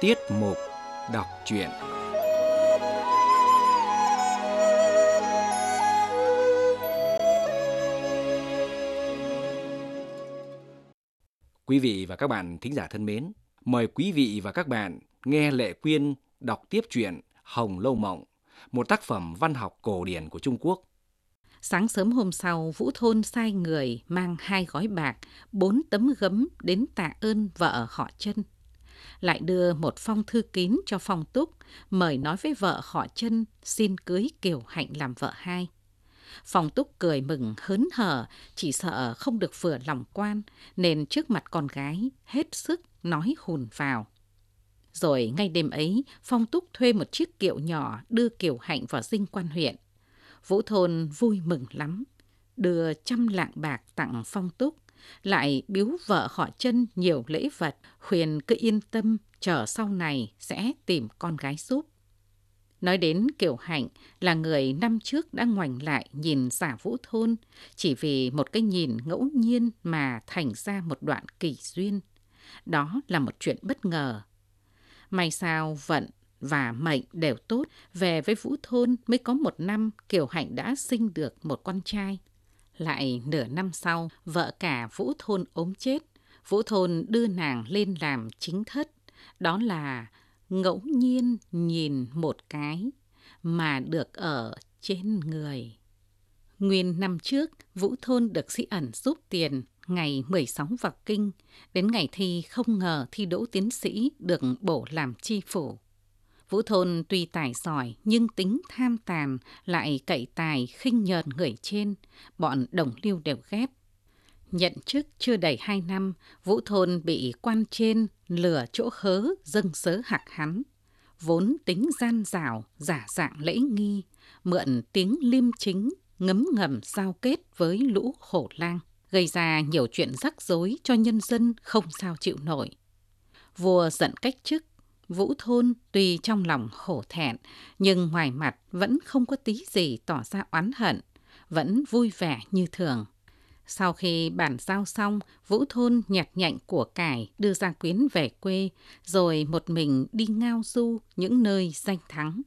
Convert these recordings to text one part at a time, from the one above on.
Tiết mục đọc truyện Quý vị và các bạn thính giả thân mến, mời quý vị và các bạn nghe Lệ Quyên đọc tiếp truyện Hồng Lâu Mộng, một tác phẩm văn học cổ điển của Trung Quốc. Sáng sớm hôm sau, Vũ Thôn sai người mang hai gói bạc, bốn tấm gấm đến tạ ơn vợ họ chân. Lại đưa một phong thư kín cho Phong Túc, mời nói với vợ họ chân xin cưới Kiều Hạnh làm vợ hai. Phong Túc cười mừng hớn hở, chỉ sợ không được vừa lòng quan, nên trước mặt con gái hết sức nói hùn vào. Rồi ngay đêm ấy, Phong Túc thuê một chiếc kiệu nhỏ đưa Kiều Hạnh vào dinh quan huyện. Vũ Thôn vui mừng lắm, đưa trăm lạng bạc tặng Phong Túc, lại biếu vợ họ chân nhiều lễ vật, khuyên cứ yên tâm, chờ sau này sẽ tìm con gái giúp. Nói đến Kiều Hạnh là người năm trước đã ngoảnh lại nhìn giả Vũ Thôn, chỉ vì một cái nhìn ngẫu nhiên mà thành ra một đoạn kỳ duyên. Đó là một chuyện bất ngờ. May sao vận và mệnh đều tốt, về với Vũ Thôn mới có một năm Kiều Hạnh đã sinh được một con trai. Lại nửa năm sau, vợ cả Vũ Thôn ốm chết, Vũ Thôn đưa nàng lên làm chính thất. Đó là ngẫu nhiên nhìn một cái mà được ở trên người. Nguyên năm trước, Vũ Thôn được sĩ ẩn giúp tiền ngày 16 vào kinh, đến ngày thi không ngờ thi đỗ tiến sĩ được bổ làm chi phủ. Vũ Thôn tuy tài giỏi nhưng tính tham tàn, lại cậy tài khinh nhờn người trên, bọn đồng lưu đều ghét. Nhận chức chưa đầy hai năm, Vũ Thôn bị quan trên lừa chỗ hớ dâng sớ hạc hắn. Vốn tính gian rảo, giả dạng lễ nghi, mượn tiếng liêm chính, ngấm ngầm giao kết với lũ khổ lang, gây ra nhiều chuyện rắc rối cho nhân dân không sao chịu nổi. Vua giận cách chức, Vũ Thôn tuy trong lòng khổ thẹn, nhưng ngoài mặt vẫn không có tí gì tỏ ra oán hận, vẫn vui vẻ như thường. Sau khi bàn giao xong, Vũ Thôn nhặt nhạnh của cải đưa ra quyến về quê, rồi một mình đi ngao du những nơi danh thắng.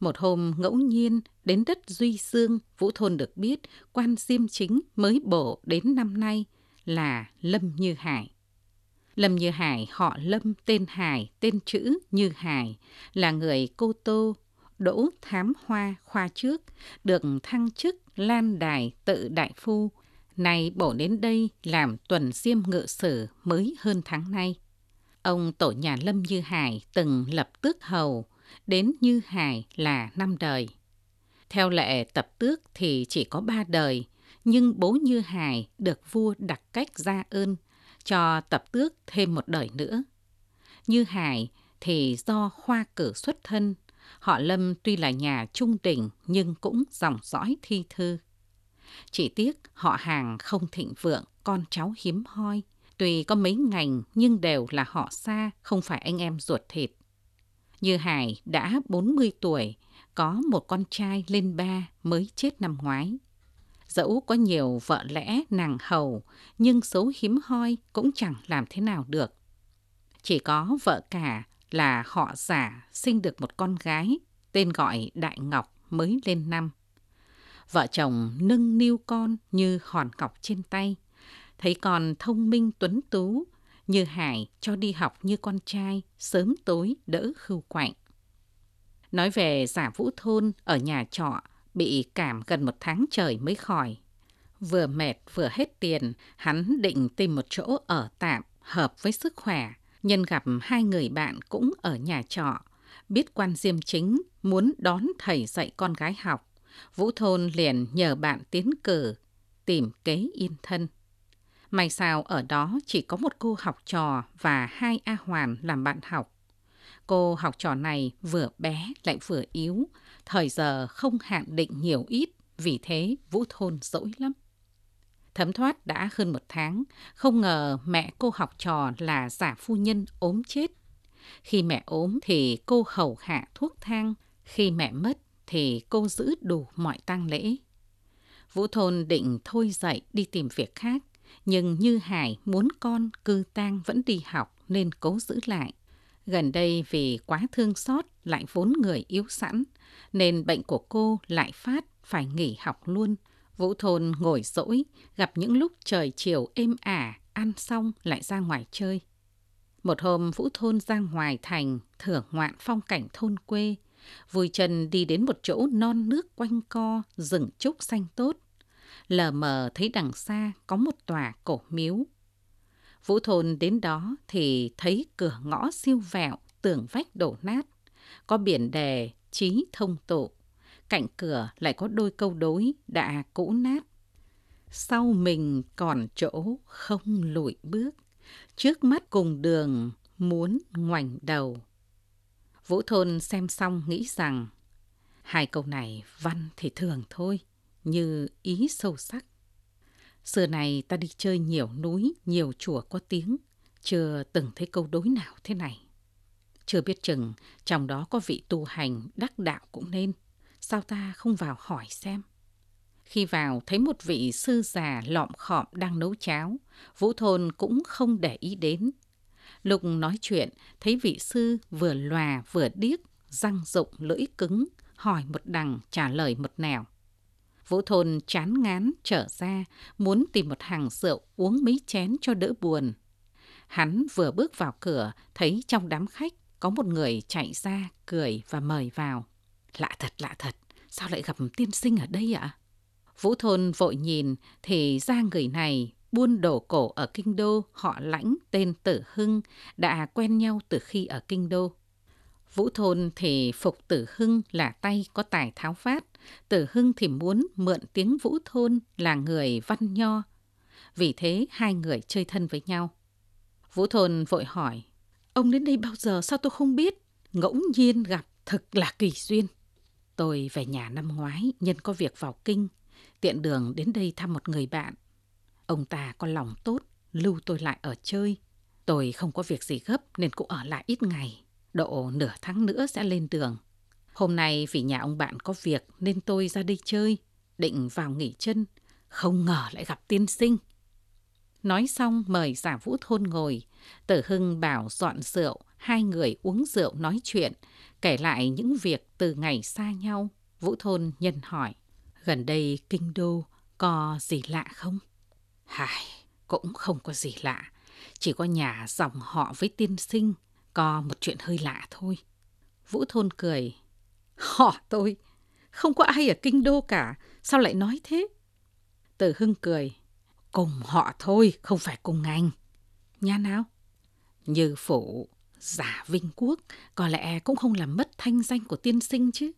Một hôm ngẫu nhiên đến đất Duy Sương, Vũ Thôn được biết quan diêm chính mới bổ đến năm nay là Lâm Như Hải. Lâm Như Hải họ Lâm tên Hải, tên chữ Như Hải, là người Cô Tô, đỗ thám hoa khoa trước, được thăng chức Lan Đài tự đại phu, nay bổ đến đây làm tuần diêm ngự sử mới hơn tháng nay. Ông tổ nhà Lâm Như Hải từng lập tước hầu, đến Như Hải là năm đời. Theo lệ tập tước thì chỉ có ba đời, nhưng bố Như Hải được vua đặc cách ra ơn, cho tập tước thêm một đời nữa. Như Hải thì do khoa cử xuất thân, họ Lâm tuy là nhà trung đình nhưng cũng dòng dõi thi thư. Chỉ tiếc họ hàng không thịnh vượng, con cháu hiếm hoi. Tuy có mấy ngành nhưng đều là họ xa, không phải anh em ruột thịt. Như Hải đã 40 tuổi, có một con trai lên ba mới chết năm ngoái. Dẫu có nhiều vợ lẽ nàng hầu, nhưng số hiếm hoi cũng chẳng làm thế nào được. Chỉ có vợ cả là họ giả sinh được một con gái, tên gọi Đại Ngọc mới lên năm. Vợ chồng nâng niu con như hòn ngọc trên tay. Thấy con thông minh tuấn tú, như Hải cho đi học như con trai, sớm tối đỡ khưu quạnh. Nói về giả vũ thôn ở nhà trọ, bị cảm gần một tháng trời mới khỏi. Vừa mệt vừa hết tiền, hắn định tìm một chỗ ở tạm, hợp với sức khỏe. Nhân gặp hai người bạn cũng ở nhà trọ, biết quan diêm chính, muốn đón thầy dạy con gái học. Vũ Thôn liền nhờ bạn tiến cử, tìm kế yên thân. May sao ở đó chỉ có một cô học trò và hai A Hoàn làm bạn học. Cô học trò này vừa bé lại vừa yếu, thời giờ không hạn định nhiều ít, vì thế Vũ Thôn dỗi lắm. Thấm thoát đã hơn một tháng, không ngờ mẹ cô học trò là giả phu nhân ốm chết. Khi mẹ ốm thì cô hầu hạ thuốc thang, khi mẹ mất thì cô giữ đủ mọi tang lễ. Vũ Thôn định thôi dậy đi tìm việc khác, nhưng Như Hải muốn con cư tang vẫn đi học nên cố giữ lại. Gần đây vì quá thương xót lại vốn người yếu sẵn, nên bệnh của cô lại phát phải nghỉ học luôn. Vũ Thôn ngồi dỗi, gặp những lúc trời chiều êm ả, ăn xong lại ra ngoài chơi. Một hôm Vũ Thôn ra ngoài thành, thưởng ngoạn phong cảnh thôn quê, vui chân đi đến một chỗ non nước quanh co, rừng trúc xanh tốt. Lờ mờ thấy đằng xa có một tòa cổ miếu. Vũ Thôn đến đó thì thấy cửa ngõ siêu vẹo, tường vách đổ nát. Có biển đề, trí thông tụ. Cạnh cửa lại có đôi câu đối đã cũ nát. Sau mình còn chỗ không lùi bước. Trước mắt cùng đường muốn ngoảnh đầu. Vũ Thôn xem xong nghĩ rằng hai câu này văn thì thường thôi, như ý sâu sắc. Xưa này ta đi chơi nhiều núi, nhiều chùa có tiếng, chưa từng thấy câu đối nào thế này. Chưa biết chừng trong đó có vị tu hành đắc đạo cũng nên. Sao ta không vào hỏi xem? Khi vào thấy một vị sư già lọm khọm đang nấu cháo, Vũ Thôn cũng không để ý đến. Lục nói chuyện, thấy vị sư vừa lòa vừa điếc, răng rụng lưỡi cứng, hỏi một đằng trả lời một nẻo. Vũ Thôn chán ngán trở ra, muốn tìm một hàng rượu uống mấy chén cho đỡ buồn. Hắn vừa bước vào cửa, thấy trong đám khách có một người chạy ra, cười và mời vào. Lạ thật, lạ thật, sao lại gặp tiên sinh ở đây ạ? Vũ Thôn vội nhìn thì ra người này buôn đồ cổ ở Kinh Đô, họ lãnh tên Tử Hưng, đã quen nhau từ khi ở Kinh Đô. Vũ Thôn thì phục Tử Hưng là tay có tài tháo phát, Tử Hưng thì muốn mượn tiếng Vũ Thôn là người văn nho. Vì thế hai người chơi thân với nhau. Vũ Thôn vội hỏi, ông đến đây bao giờ sao tôi không biết? Ngẫu nhiên gặp, thật là kỳ duyên. Tôi về nhà năm ngoái, nhân có việc vào kinh, tiện đường đến đây thăm một người bạn. Ông ta có lòng tốt, lưu tôi lại ở chơi. Tôi không có việc gì gấp nên cũng ở lại ít ngày. Độ nửa tháng nữa sẽ lên đường. Hôm nay vì nhà ông bạn có việc nên tôi ra đây chơi, định vào nghỉ chân. Không ngờ lại gặp tiên sinh. Nói xong mời giả vũ thôn ngồi. Tử Hưng bảo dọn rượu, hai người uống rượu nói chuyện, kể lại những việc từ ngày xa nhau. Vũ thôn nhân hỏi, gần đây kinh đô có gì lạ không? hài cũng không có gì lạ. Chỉ có nhà dòng họ với tiên sinh, có một chuyện hơi lạ thôi. Vũ Thôn cười. Họ tôi, không có ai ở kinh đô cả, sao lại nói thế? từ Hưng cười. Cùng họ thôi, không phải cùng ngành. Nhà nào? Như phủ, giả vinh quốc, có lẽ cũng không làm mất thanh danh của tiên sinh chứ.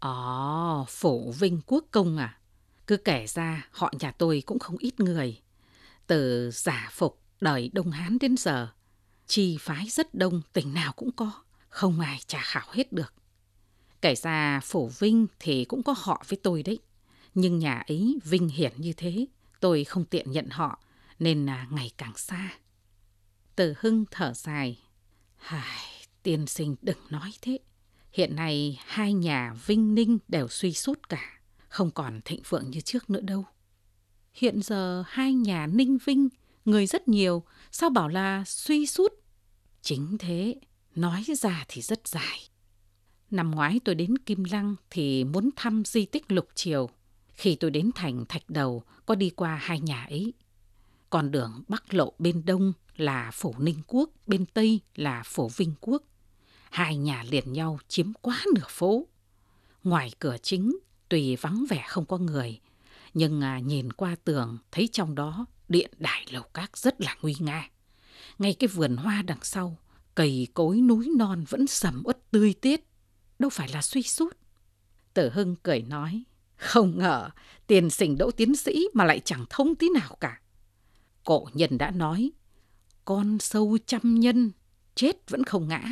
Ồ, phủ vinh quốc công à? Cứ kể ra họ nhà tôi cũng không ít người. Từ giả phục đời Đông Hán đến giờ, chi phái rất đông, tỉnh nào cũng có, không ai trả khảo hết được. Kể ra phổ Vinh thì cũng có họ với tôi đấy, nhưng nhà ấy vinh hiển như thế, tôi không tiện nhận họ, nên là ngày càng xa. Từ Hưng thở dài, Hài, tiên sinh đừng nói thế. Hiện nay hai nhà Vinh Ninh đều suy sút cả, không còn thịnh vượng như trước nữa đâu. Hiện giờ hai nhà Ninh Vinh, người rất nhiều, sao bảo là suy sút? Chính thế, nói ra thì rất dài. Năm ngoái tôi đến Kim Lăng thì muốn thăm di tích Lục Triều. Khi tôi đến thành Thạch Đầu có đi qua hai nhà ấy. Còn đường Bắc Lộ bên đông là Phổ Ninh Quốc, bên Tây là Phổ Vinh Quốc. Hai nhà liền nhau chiếm quá nửa phố. Ngoài cửa chính, tùy vắng vẻ không có người, nhưng à, nhìn qua tường thấy trong đó điện đài lầu các rất là nguy nga. Ngay cái vườn hoa đằng sau, cầy cối núi non vẫn sầm uất tươi tiết, đâu phải là suy sút. Tử Hưng cười nói, không ngờ tiền sinh đỗ tiến sĩ mà lại chẳng thông tí nào cả. Cổ nhân đã nói, con sâu trăm nhân, chết vẫn không ngã.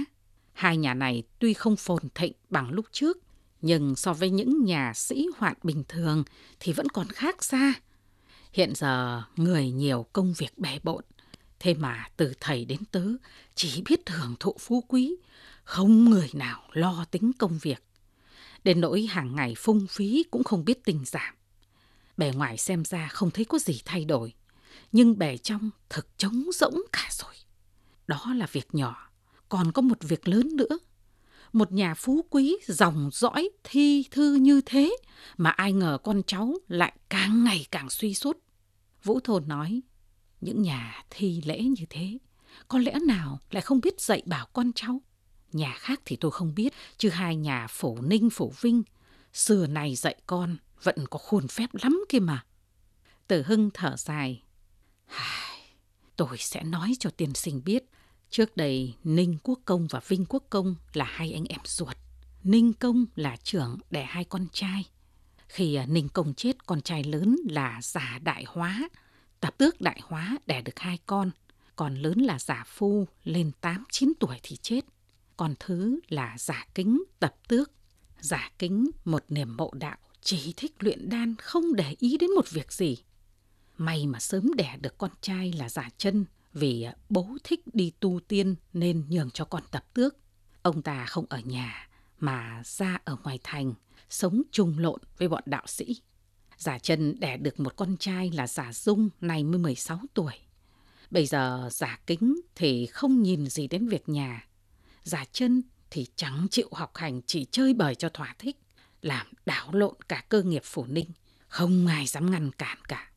Hai nhà này tuy không phồn thịnh bằng lúc trước, nhưng so với những nhà sĩ hoạn bình thường thì vẫn còn khác xa. Hiện giờ người nhiều công việc bề bộn, thế mà từ thầy đến tớ chỉ biết hưởng thụ phú quý, không người nào lo tính công việc. Đến nỗi hàng ngày phung phí cũng không biết tình giảm. Bề ngoài xem ra không thấy có gì thay đổi, nhưng bề trong thực trống rỗng cả rồi. Đó là việc nhỏ, còn có một việc lớn nữa. Một nhà phú quý dòng dõi thi thư như thế mà ai ngờ con cháu lại càng ngày càng suy sút. Vũ Thôn nói, những nhà thi lễ như thế, có lẽ nào lại không biết dạy bảo con cháu. Nhà khác thì tôi không biết, chứ hai nhà phổ ninh phổ vinh, xưa này dạy con vẫn có khuôn phép lắm kia mà. Tử Hưng thở dài. Tôi sẽ nói cho tiên sinh biết, trước đây Ninh Quốc Công và Vinh Quốc Công là hai anh em ruột. Ninh Công là trưởng đẻ hai con trai. Khi à, Ninh Công chết, con trai lớn là giả đại hóa, tập tước đại hóa đẻ được hai con. Còn lớn là giả phu, lên 8-9 tuổi thì chết. Còn thứ là giả kính, tập tước. Giả kính một niềm mộ đạo, chỉ thích luyện đan, không để ý đến một việc gì. May mà sớm đẻ được con trai là giả chân vì à, bố thích đi tu tiên nên nhường cho con tập tước. Ông ta không ở nhà mà ra ở ngoài thành, sống chung lộn với bọn đạo sĩ. Giả chân đẻ được một con trai là giả dung, này mới 16 tuổi. Bây giờ giả kính thì không nhìn gì đến việc nhà. Giả chân thì chẳng chịu học hành chỉ chơi bời cho thỏa thích, làm đảo lộn cả cơ nghiệp phủ ninh, không ai dám ngăn cản cả.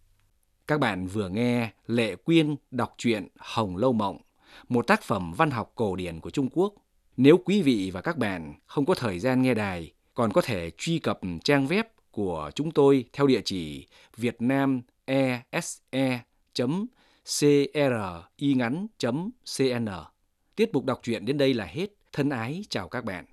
Các bạn vừa nghe Lệ Quyên đọc truyện Hồng Lâu Mộng, một tác phẩm văn học cổ điển của Trung Quốc. Nếu quý vị và các bạn không có thời gian nghe đài, còn có thể truy cập trang web của chúng tôi theo địa chỉ vietnamese.cringắn.cn. Tiết mục đọc truyện đến đây là hết. Thân ái chào các bạn.